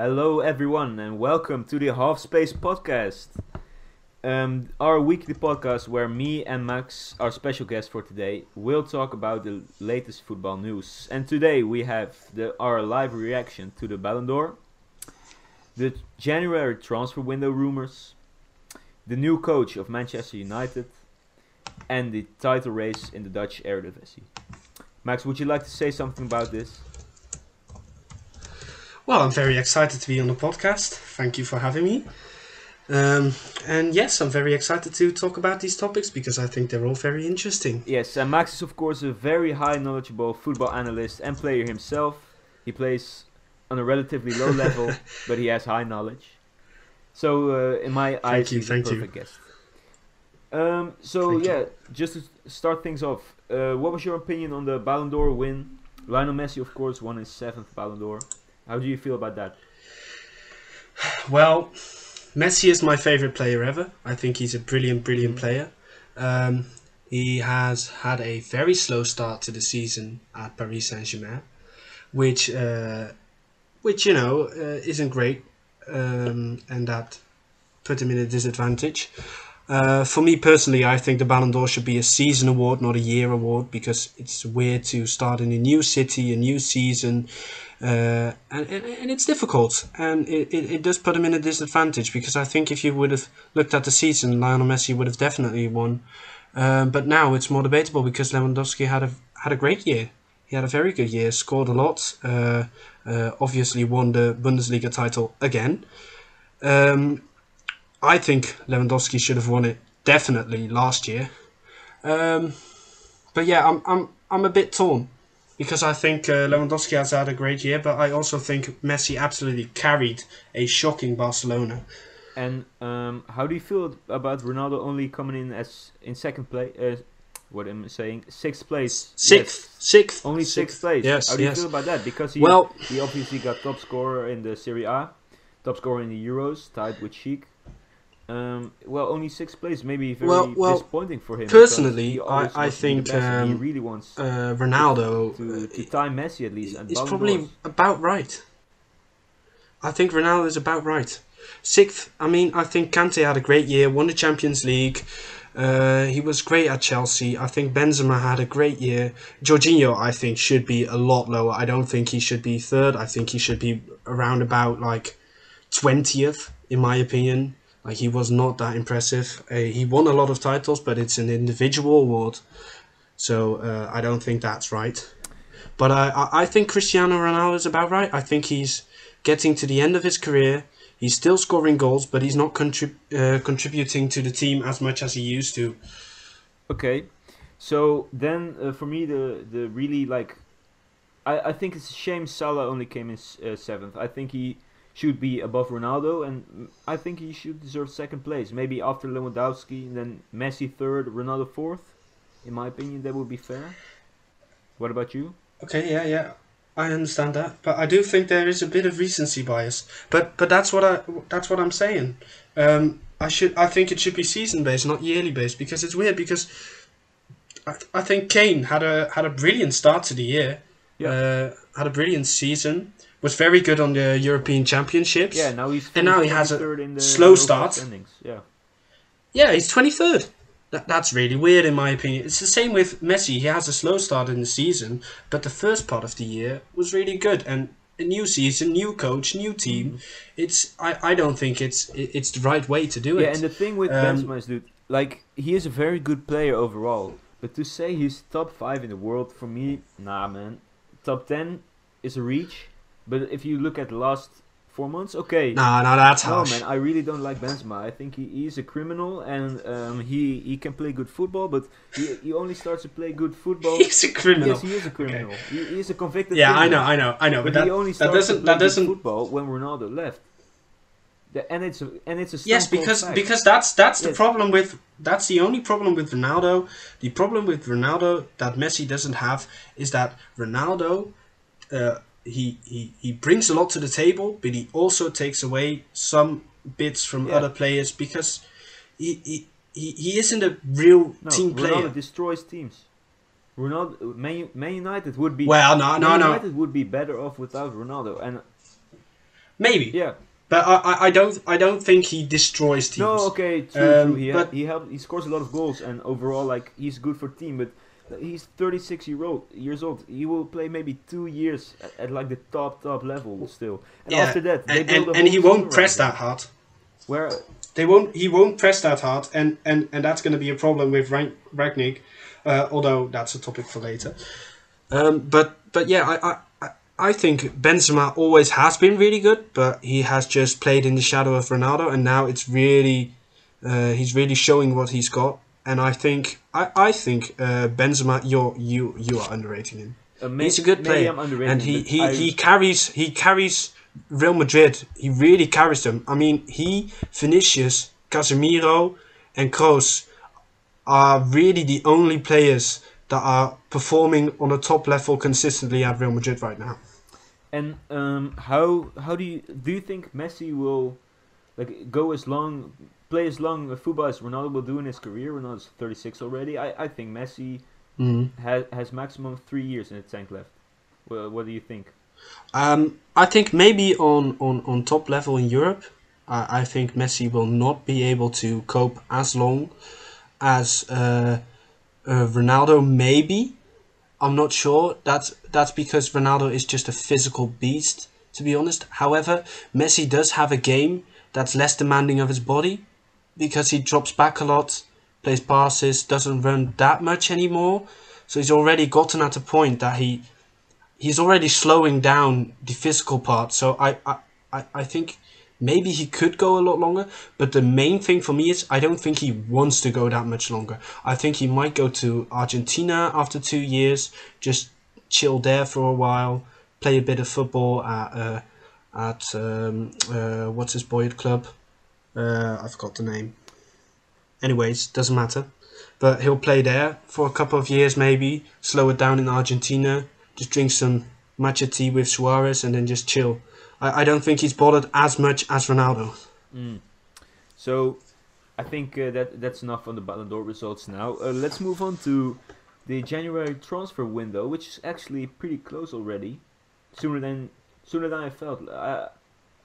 Hello, everyone, and welcome to the Half Space Podcast. Um, our weekly podcast where me and Max, our special guest for today, will talk about the latest football news. And today we have the, our live reaction to the Ballon d'Or, the January transfer window rumors, the new coach of Manchester United, and the title race in the Dutch Eredivisie. Max, would you like to say something about this? Well, I'm very excited to be on the podcast. Thank you for having me. Um, and yes, I'm very excited to talk about these topics because I think they're all very interesting. Yes, and Max is of course a very high knowledgeable football analyst and player himself. He plays on a relatively low level, but he has high knowledge. So uh, in my eyes, you, he's a thank you. perfect guest. Um, so Thank you. yeah, just to start things off, uh, what was your opinion on the Ballon d'Or win? Lionel Messi, of course, won his seventh Ballon d'Or. How do you feel about that? Well, Messi is my favorite player ever. I think he's a brilliant, brilliant player. Um, he has had a very slow start to the season at Paris Saint Germain, which, uh, which you know, uh, isn't great, um, and that put him in a disadvantage. Uh, for me personally, I think the Ballon d'Or should be a season award, not a year award, because it's weird to start in a new city, a new season, uh, and, and, and it's difficult. And it, it, it does put him in a disadvantage, because I think if you would have looked at the season, Lionel Messi would have definitely won. Um, but now it's more debatable because Lewandowski had a had a great year. He had a very good year, scored a lot, uh, uh, obviously won the Bundesliga title again. Um, I think Lewandowski should have won it definitely last year. Um, but yeah, I'm I'm I'm a bit torn because I think uh, Lewandowski has had a great year, but I also think Messi absolutely carried a shocking Barcelona. And um, how do you feel about Ronaldo only coming in as in second place? Uh, what am I saying? Sixth place. Sixth, Yes. sixth, Only sixth place. Yes, How do you yes. feel about that? Because he, Well- he obviously got top scorer in the Serie A, top scorer in the Euros, tied with Schick. Um, well, only sixth place, maybe very Well- well, disappointing for him. personally, I- I wants to be the think, and he um, really wants Uh, Ronaldo to, to time Messi at least. Is probably about right. I think Ronaldo is about right. Sixth, I mean, I think Kante had a great year, won the Champions League. Uh, he was great at Chelsea. I think Benzema had a great year. Jorginho, I think, should be a lot lower. I don't think he should be third. I think he should be around about like twentieth, in my opinion. Like he was not that impressive. Uh, he won a lot of titles, but it's an individual award, so uh, I don't think that's right. But I, I, think Cristiano Ronaldo is about right. I think he's getting to the end of his career. He's still scoring goals, but he's not contrib- uh, contributing to the team as much as he used to. Okay, so then uh, for me the the really like, I I think it's a shame Salah only came in uh, seventh. I think he should be above Ronaldo, and I think he should deserve second place. Maybe after Lewandowski, and then Messi third, Ronaldo fourth. In my opinion, that would be fair. What about you? Okay, yeah, yeah, I understand that, but I do think there is a bit of recency bias. But but that's what I that's what I'm saying. Um, I should I think it should be season based, not yearly based, because it's weird. Because I, I think Kane had a had a brilliant start to the year. Yeah. Uh, had a brilliant season. Was very good on the European Championships. Yeah, now he's And now he has a slow start. Yeah. Yeah, he's 23rd. That, that's really weird in my opinion. It's the same with Messi. He has a slow start in the season, but the first part of the year was really good. And a new season, new coach, new team. It's I, I don't think it's it's the right way to do Mm-hmm. Yeah, it. and the thing with Um, Benzema is, dude, like he is a very good player overall, but to say he's top five in the world for me, nah, man. Top ten is a reach, but if you look at the last four months, okay. no, no, that's No harsh. man, I really don't like Benzema. I think he, he is a criminal and um, he he can play good football, but he, he only starts to play good football. He's a criminal. Yes, he is a criminal. He, he is a convicted. yeah, I know, I know, I know. But, But, he that, only that to doesn't play that good doesn't football when Ronaldo left. The, and it's a, and it's a Yes, because fact. because that's that's the problem with that's the only problem with Ronaldo. The problem with Ronaldo that Messi doesn't have is that Ronaldo, uh, he he he brings a lot to the table, but he also takes away some bits from Yeah. other players because he he, he, he isn't a real no, team player. Ronaldo destroys teams. Ronaldo, Man, Man United would be Well, no, no, Man no. United would be better off without Ronaldo, and maybe. Yeah. But I, I, don't I don't think he destroys teams. No, okay, true, Um, true. He but- he help, he scores a lot of goals, and overall, like he's good for team. But he's 36 year old years old. He will play maybe two years at, at like the top top level still. And Yeah, after that, and, and, and he won't press that hard. Where They won't. He won't press that hard, and and and that's going to be a problem with Rangnick. Uh, although that's a topic for later. Um, but but yeah, I, I I- I think Benzema always has been really good, but he has just played in the shadow of Ronaldo, and now it's really uh, he's really showing what he's got. And I think I, I think uh, Benzema, you're you you are underrating him. uh, may- He's a good player, and he he, I- he carries he carries Real Madrid. He really carries them. I mean, he, Vinicius, Casemiro, and Kroos are really the only players that are performing on a top level consistently at Real Madrid right now. And um, how how do you do you think Messi will like go as long play as long a football as Ronaldo will do in his career? Ronaldo's 36 already. I, I think Messi has has maximum three years in the tank left. Well, what do you think? Um, I think maybe on, on, on top level in Europe, I I think Messi will not be able to cope as long as uh, uh, Ronaldo. Maybe I'm not sure. That's that's because Ronaldo is just a physical beast, to be honest. However, Messi does have a game that's less demanding of his body because he drops back a lot, plays passes, doesn't run that much anymore. So he's already gotten at a point that he he's already slowing down the physical part. So I, I, I, think maybe he could go a lot longer. But the main thing for me is I don't think he wants to go that much longer. I think he might go to Argentina after two years, just chill there for a while, play a bit of football at uh, at um, uh, what's his boyhood club? Uh, I forgot the name. Anyways, doesn't matter. But he'll play there for a couple of years, maybe slow it down in Argentina, just drink some matcha tea with Suarez, and then just chill. I, I don't think he's bothered as much as Ronaldo. Mm. So, I think uh, that that's enough on the Ballon d'Or results now. Uh, let's move on to the January transfer window, which is actually pretty close already. Sooner than sooner than I felt. Uh,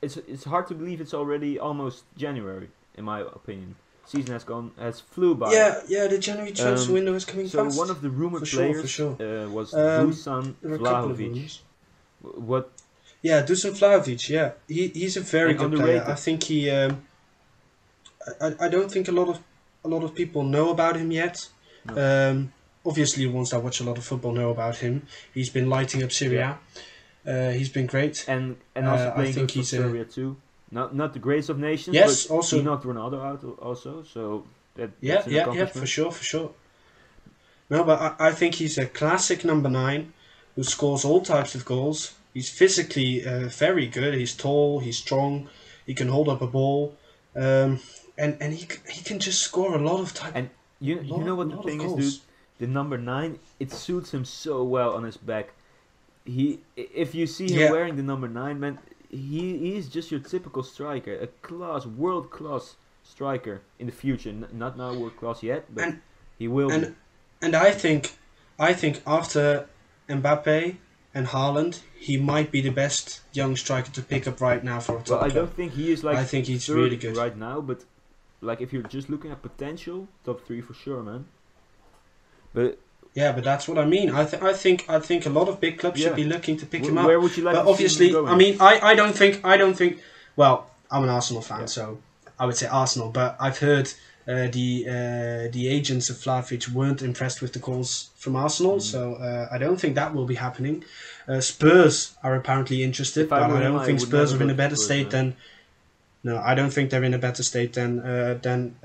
it's it's hard to believe it's already almost January, in my opinion. Season has gone has flew by. yeah, yeah. the January transfer Um, window is coming So one of the rumored sure, players sure. Uh, was Um, Dusan There are a couple of Vlahovic. What Yeah, Dusan Vlahovic. Yeah, he he's a very And good underrated. player. I think he. Um, I, I- don't think a lot of a lot of people know about him yet. No. Um, obviously, the ones that watch a lot of football know about him. He's been lighting up Serie A. Uh, he's been great. and and Uh, also I playing think good for he's a- Serbia too. Not not the greatest of nations. Yes, but also- he knocked Ronaldo out also. So that Yeah, yeah, yeah, for sure, for sure. No, but I, I think he's a classic number nine who scores all types of goals. He's physically uh, very good. He's tall. He's strong. He can hold up a ball, um, and and he he can just score a lot of type. And You you know what the thing is, dude? The number nine, it suits him so well on his back. He, if you see him Yeah. wearing the number nine, man, he, he is just your typical striker, a class, world class striker in the future. N- not now world class yet, but And- he will. be. and and I think I think after Mbappe and Haaland, he might be the best young striker to pick up right now for a top Well, I club. don't think he is like. I think he's really good. right now, but like if you're just looking at potential, top three for sure, man. But Yeah, but that's what I mean. I th- I think I think a lot of big clubs Yeah. should be looking to pick wh- him up. where would you like? but to see him obviously? I mean, I, I don't think I don't think. Well, I'm an Arsenal fan, Yeah. so I would say Arsenal. But I've heard uh, the uh, the agents of Vlahovic weren't impressed with the calls from Arsenal, Mm. so uh, I don't think that will be happening. Uh, Spurs are apparently interested, If but were I don't I think Spurs are in a better Spurs, state than. No, I don't think they're in a better state than uh, than.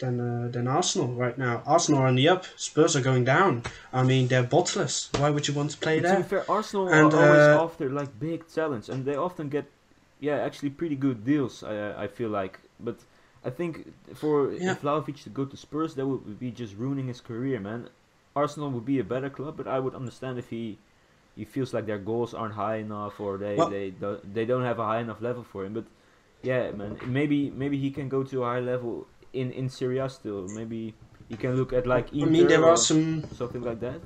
Than, uh, than Arsenal right now. Arsenal are on the up. Spurs are going down. I mean, they're bottless. Why would you want to play But to be there? fair, Arsenal And, are always uh, after like big talents, and they often get, yeah, actually pretty good deals. I I feel like, but I think for Yeah. Vlahovic to go to Spurs, that would be just ruining his career, man. Arsenal would be a better club, but I would understand if he he feels like their goals aren't high enough or they Well- they don't, they don't have a high enough level for him. But yeah, man, maybe maybe he can go to a high level in in Serie A still. Maybe you can look at like I mean, there are some something like that.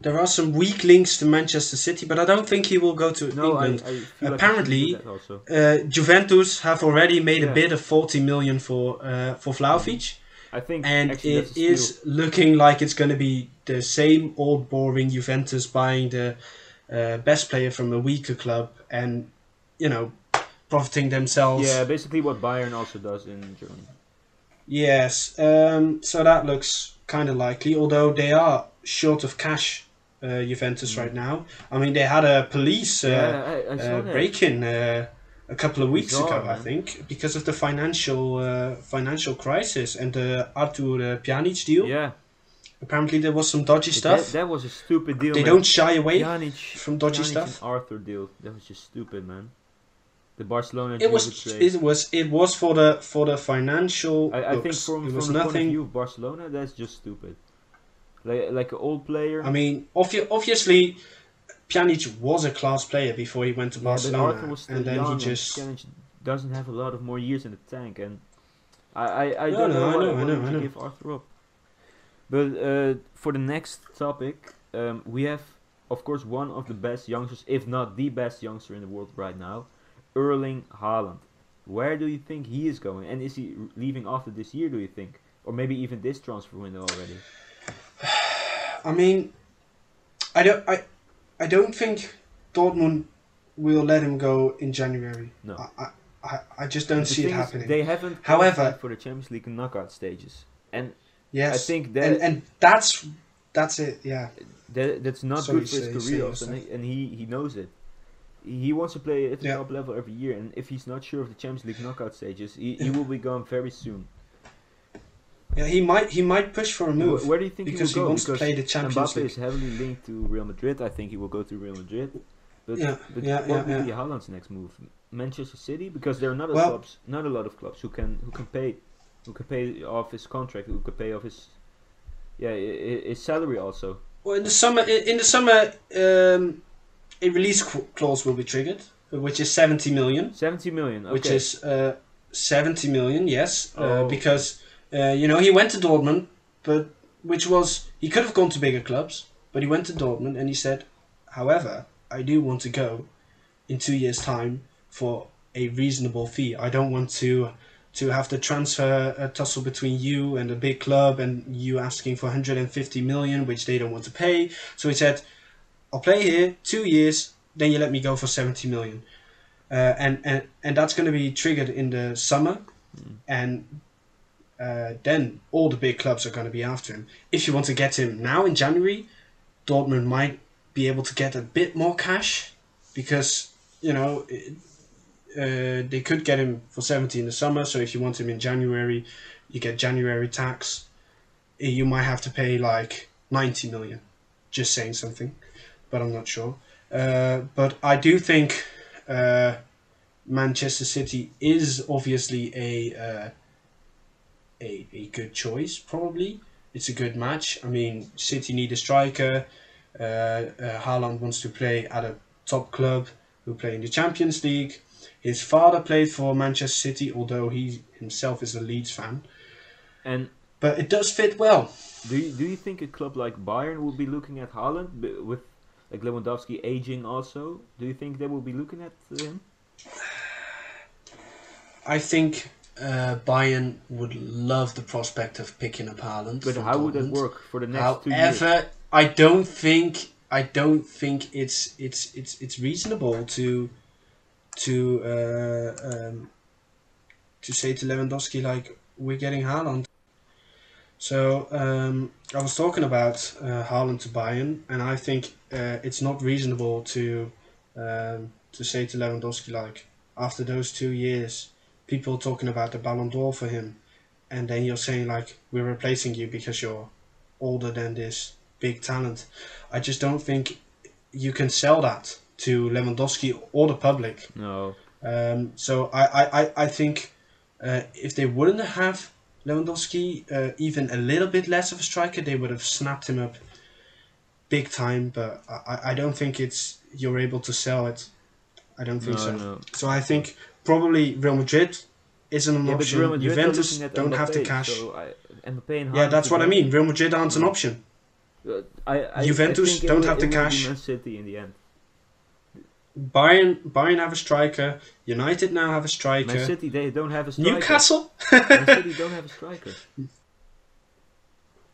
there are some weak links to Manchester City, but I don't think he will go to No, I, I England. feel like Apparently- he should do that also. uh, Juventus have already made Yeah. a bid of 40 million for uh, for Vlahovic, I think and it that's a steal. is looking like it's going to be the same old boring Juventus buying the uh, best player from a weaker club and you know profiting themselves. Yeah, basically what Bayern also does in Germany. Yes, um, so that looks kind of likely, although they are short of cash, uh, Juventus, right now. I mean, they had a police uh, yeah, I, I saw uh, break in uh, a couple of weeks Bizarre, ago, I think, because of the financial uh, financial crisis and the Arthur uh, Pjanic deal. Yeah, Apparently, there was some dodgy that, stuff. that was a stupid deal. they man. don't shy away. Pjanic, from dodgy Pjanic stuff. Arthur deal. That was just stupid, man. The Barcelona. It was it was it was for the for the financial. I, I think from, it from was the point of nothing. view of Barcelona, that's just stupid. Like like an old player. I mean, obvi- obviously, Pjanic was a class player before he went to Barcelona, still and then he just Pjanic doesn't have a lot of more years in the tank, and I I, I No, don't no, know, I know, I know, I know. give Arthur up. But uh, for the next topic, um, we have of course one of the best youngsters, if not the best youngster in the world right now, Erling Haaland. Where do you think he is going, and is he leaving after this year? Do you think, or maybe even this transfer window already? I mean, I don't I, I don't think Dortmund will let him go in January. No. I I, I, just don't The see it happening. They haven't However- for the Champions League knockout stages, and yes, I think that and and that's that's it. Yeah, that that's not Sorry, good for his career, and, and he he knows it. He wants to play at the Yeah. top level every year, and if he's not sure of the Champions League knockout stages, he, he will be gone very soon. yeah. He might he might push for a move Wh- Where do you think because he will go? he wants to play the Champions Mbappe League. is heavily linked to Real Madrid. I think he will go to Real Madrid. But, Yeah, but yeah, what yeah, will yeah. be Haaland's next move? Manchester City, because there are not a Well- clubs, not a lot of clubs who can who can pay, who can pay off his contract, who can pay off his, yeah, his salary also. Well, in the summer, in the summer, um, a release clause will be triggered, which is seventy million. Seventy million. Okay. which is uh, 70 million, yes, uh, Oh. because uh, you know he went to Dortmund, but which was he could have gone to bigger clubs, but he went to Dortmund and he said, however, I do want to go in two years' time for a reasonable fee. I don't want to to have the transfer uh, tussle between you and a big club and you asking for 150 million, which they don't want to pay. So he said, I'll play here two years, then you let me go for 70 million. Uh, and, and and that's going to be triggered in the summer, and uh, then all the big clubs are going to be after him. If you want to get him now in January, Dortmund might be able to get a bit more cash because you know it- uh, they could get him for seventy in the summer. So if you want him in January, you get January tax. You might have to pay like ninety million. Just saying something, but I'm not sure. Uh, but I do think uh, Manchester City is obviously a, uh, a a good choice. Probably it's a good match. I mean, City need a striker. Uh, uh, Haaland wants to play at a top club who play in the Champions League. His father played for Manchester City, although he himself is a Leeds fan. and But it does fit well. do you, do you think a club like Bayern will be looking at Haaland with like Lewandowski aging also? Do you think they will be looking at him? I think uh, Bayern would love the prospect of picking up Haaland. But how would that work for the next two years? However, I don't think I don't think it's it's it's it's reasonable to to uh, um, to say to Lewandowski like we're getting Haaland. So um, I was talking about uh, Haaland to Bayern, and I think uh, it's not reasonable to um, to say to Lewandowski like after those two years, people talking about the Ballon d'Or for him, and then you're saying like we're replacing you because you're older than this big talent. I just don't think you can sell that to Lewandowski or the public. No. Um, so I, I, I- I think uh, if they wouldn't have Lewandowski uh, even a little bit less of a striker, they would have snapped him up big time. But I, I- don't think it's you're able to sell it. I don't think no, so. no. So I think probably Real Madrid isn't an Yeah, option. Real Madrid Juventus don't have the cash. So I, yeah, that's what I mean. Real Madrid aren't an option. Uh, I, I, Juventus I don't have the cash. Man City in the end. Bayern Bayern have a striker. United now have a striker. Man City they don't have a striker. Newcastle. Man City don't have a striker.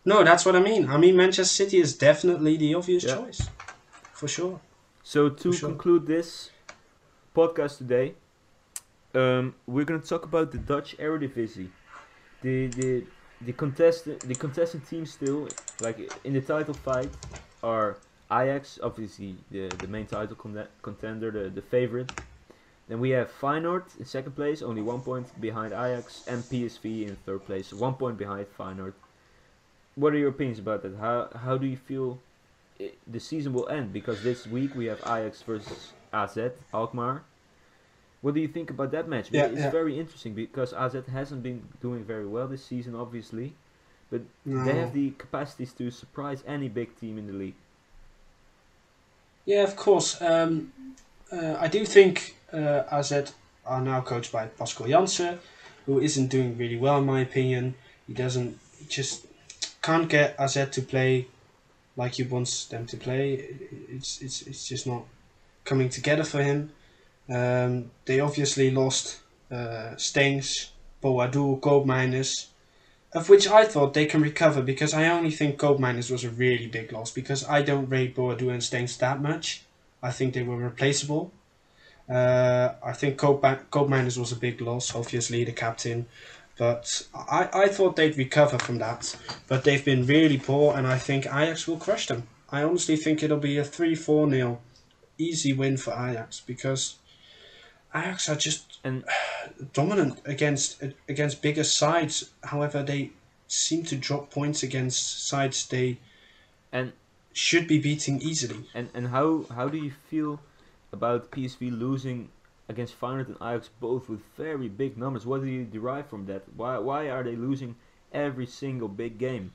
No, that's what I mean. I mean Manchester City is definitely the obvious Yeah. choice, for sure. So to sure. conclude this podcast today, um, we're gonna talk about the Dutch Eredivisie. The the the contestant the contestant teams still like in the title fight are Ajax, obviously the the main title con- contender, the the favorite. Then we have Feyenoord in second place, only one point behind Ajax, and PSV in third place, one point behind Feyenoord. What are your opinions about that? How how do you feel i the season will end? Because this week we have Ajax versus AZ Alkmaar. What do you think about that match? Yeah, it's yeah. very interesting because AZ hasn't been doing very well this season, obviously, but No. they have the capacities to surprise any big team in the league. Yeah, of course. Um, uh, I do think uh, AZ are now coached by Pascal Jansen, who isn't doing really well in my opinion. He doesn't, he just can't get AZ to play like he wants them to play. It's it's it's just not coming together for him. Um, they obviously lost uh, Stengs, Boadu, Koopmeiners, of which I thought they can recover because I only think Koopmeiners was a really big loss because I don't rate Boadu and Stengs that much. I think they were replaceable. Uh, I think Koop Koopmeiners was a big loss, obviously the captain, but I, I thought they'd recover from that. But they've been really poor, and I think Ajax will crush them. I honestly think it'll be a 3 4 0 easy win for Ajax because Ajax are just And dominant against against bigger sides. However, they seem to drop points against sides they and should be beating easily. and and how how do you feel about PSV losing against Feyenoord and Ajax both with very big numbers? What do you derive from that? Why why are they losing every single big game?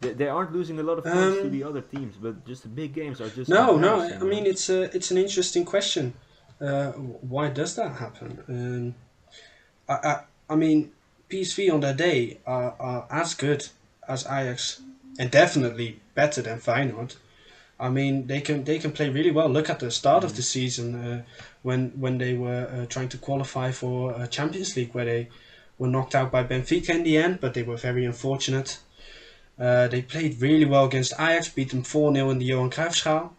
They, they aren't losing a lot of points to Um, the other teams, but just the big games are just No, no. I mean, it's a it's an interesting question. Uh, why does that happen? Um, I, I I mean, PSV on their day are, are as good as Ajax, and definitely better than Feyenoord. I mean, they can they can play really well. Look at the start of the season uh, when when they were uh, trying to qualify for uh, Champions League, where they were knocked out by Benfica in the end, but they were very unfortunate. Uh, they played really well against Ajax, beat them 4 0 in the Johan Cruijffschaal.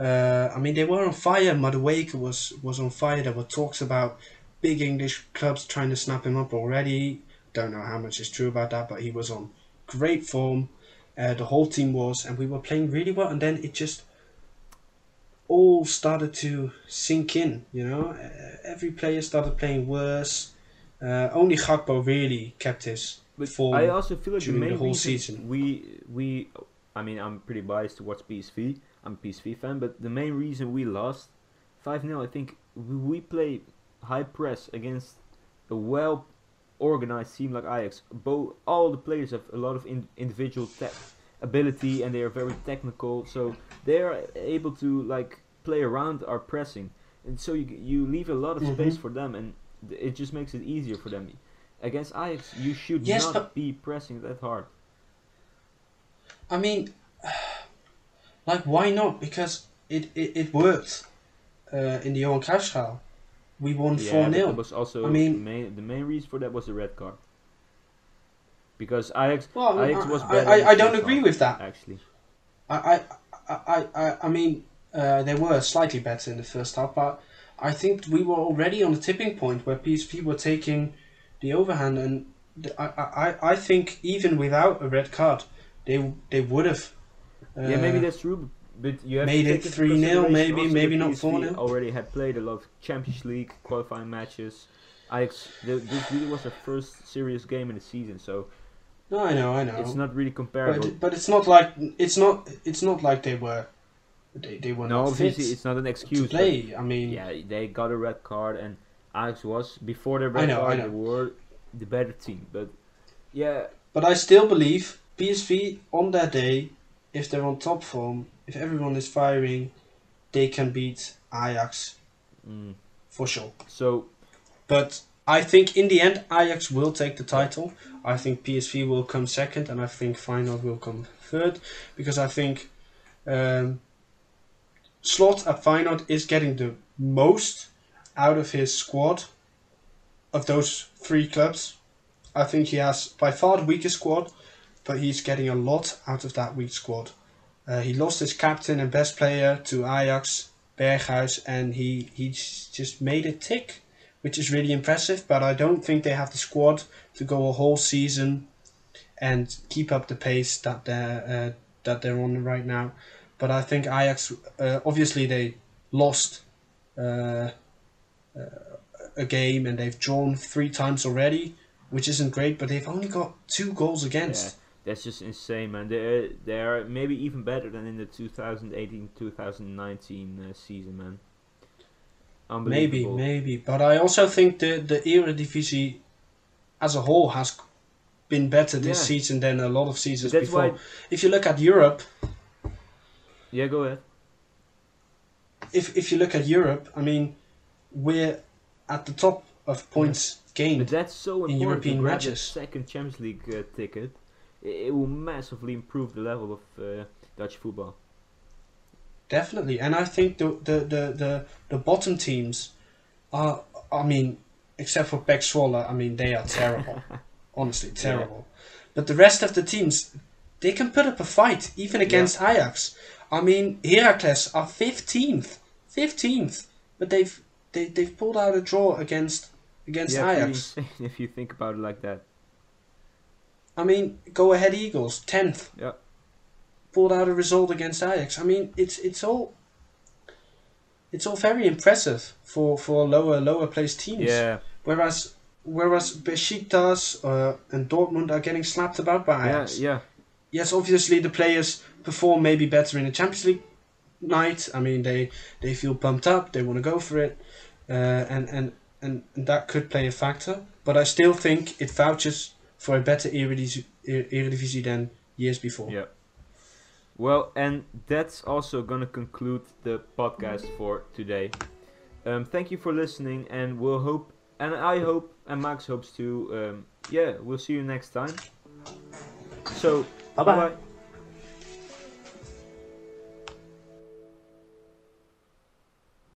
Uh, I mean, they were on fire. Madueke was, was on fire. There were talks about big English clubs trying to snap him up already. Don't know how much is true about that, but he was on great form. Uh, the whole team was, and we were playing really well. And then it just all started to sink in, you know. Uh, every player started playing worse. Uh, only Gakpo really kept his But form. I also feel like the during the main whole season. we we I mean I'm pretty biased towards PSV. I'm a PSV fan, but the main reason we lost five 0 I think we, play high press against a well organized team like Ajax. Both all the players have a lot of in, individual tech ability and they are very technical, so they are able to like play around our pressing, and so you you leave a lot of space Mhm. for them, and th- it just makes it easier for them. Against Ajax, you should Yes, not be pressing that hard. I mean, like, why not? Because it, it, it worked uh, in the Johan Cruijffschaal. We won Yeah, 4 but 0. that was also I mean- main, the main reason for that was the red card. Because Ajax, Well, I, Ajax was I, better I, in I don't agree half, with that. actually. I, I, I, I, I mean, uh, they were slightly better in the first half, but I think we were already on the tipping point where PSV were taking the overhand, and I, I, I think even without a red card, they they would have. Uh, yeah, maybe that's true, but you have made to it 3-0, consideration maybe- also maybe not PSV 4-0. Already had played a lot of Champions League qualifying matches. Ajax, th- this really was their first serious game in the season, so No, I know, I know. it's not really comparable. But, but it's not like it's not it's not like they were they, they were no, obviously it's not an to excuse. but play. I mean, yeah, they got a red card, and Ajax was before the I red know, I know. They were the better team, but yeah, but I still believe PSV on that day, if they're on top form, if everyone is firing, they can beat Ajax mm, for sure. so But I think in the end Ajax will take the title. I think PSV will come second, and I think Feyenoord will come third because I think um, Slot at Feyenoord is getting the most out of his squad of those three clubs. I think he has by far the weakest squad, but he's getting a lot out of that weak squad. Uh, he lost his captain and best player to Ajax, Berghuis, and he he's just made it tick, which is really impressive. But I don't think they have the squad to go a whole season and keep up the pace that they're uh, that they're on right now. But I think Ajax, uh, obviously, they lost uh, uh, a game and they've drawn three times already, which isn't great. But they've only got two goals against. Yeah, that's just insane, man. They're they're maybe even better than in the 2018-2019 uh, season, man. Unbelievable. Maybe, maybe, but I also think the the Eredivisie as a whole has been better this Yeah. season than a lot of seasons That's before. why- If you look at Europe, Yeah, go ahead. if if you look at Europe, I mean, we're at the top of points But gained. that's so In important European grab the matches. second Champions League uh, ticket. It, it will massively improve the level of uh, Dutch football. Definitely, and I think the the, the, the, the bottom teams are. I mean, except for Zwolle, I mean they are terrible. Honestly, terrible. But the rest of the teams, they can put up a fight even against Ajax. I mean, Heracles are fifteenth, fifteenth, but they've they they've pulled out a draw against against yeah, Ajax. insane if you think about it like that. I mean, go ahead Eagles, tenth. Yeah. Pulled out a result against Ajax. I mean, it's it's all it's all very impressive for, for lower lower placed teams. Yeah, Whereas whereas Besiktas uh, and Dortmund are getting slapped about by yeah, Ajax. yeah. Yes, obviously the players perform maybe better in a Champions League night. I mean, they they feel pumped up. They want to go for it, uh, and and and that could play a factor. But I still think it vouches for a better Eredivisie, Er- Eredivisie than years before. Yeah. Well, and that's also gonna conclude the podcast for today. Um, thank you for listening, and we'll hope, and I hope, and Max hopes to. Um, yeah, we'll see you next time. So, Bye-bye. bye.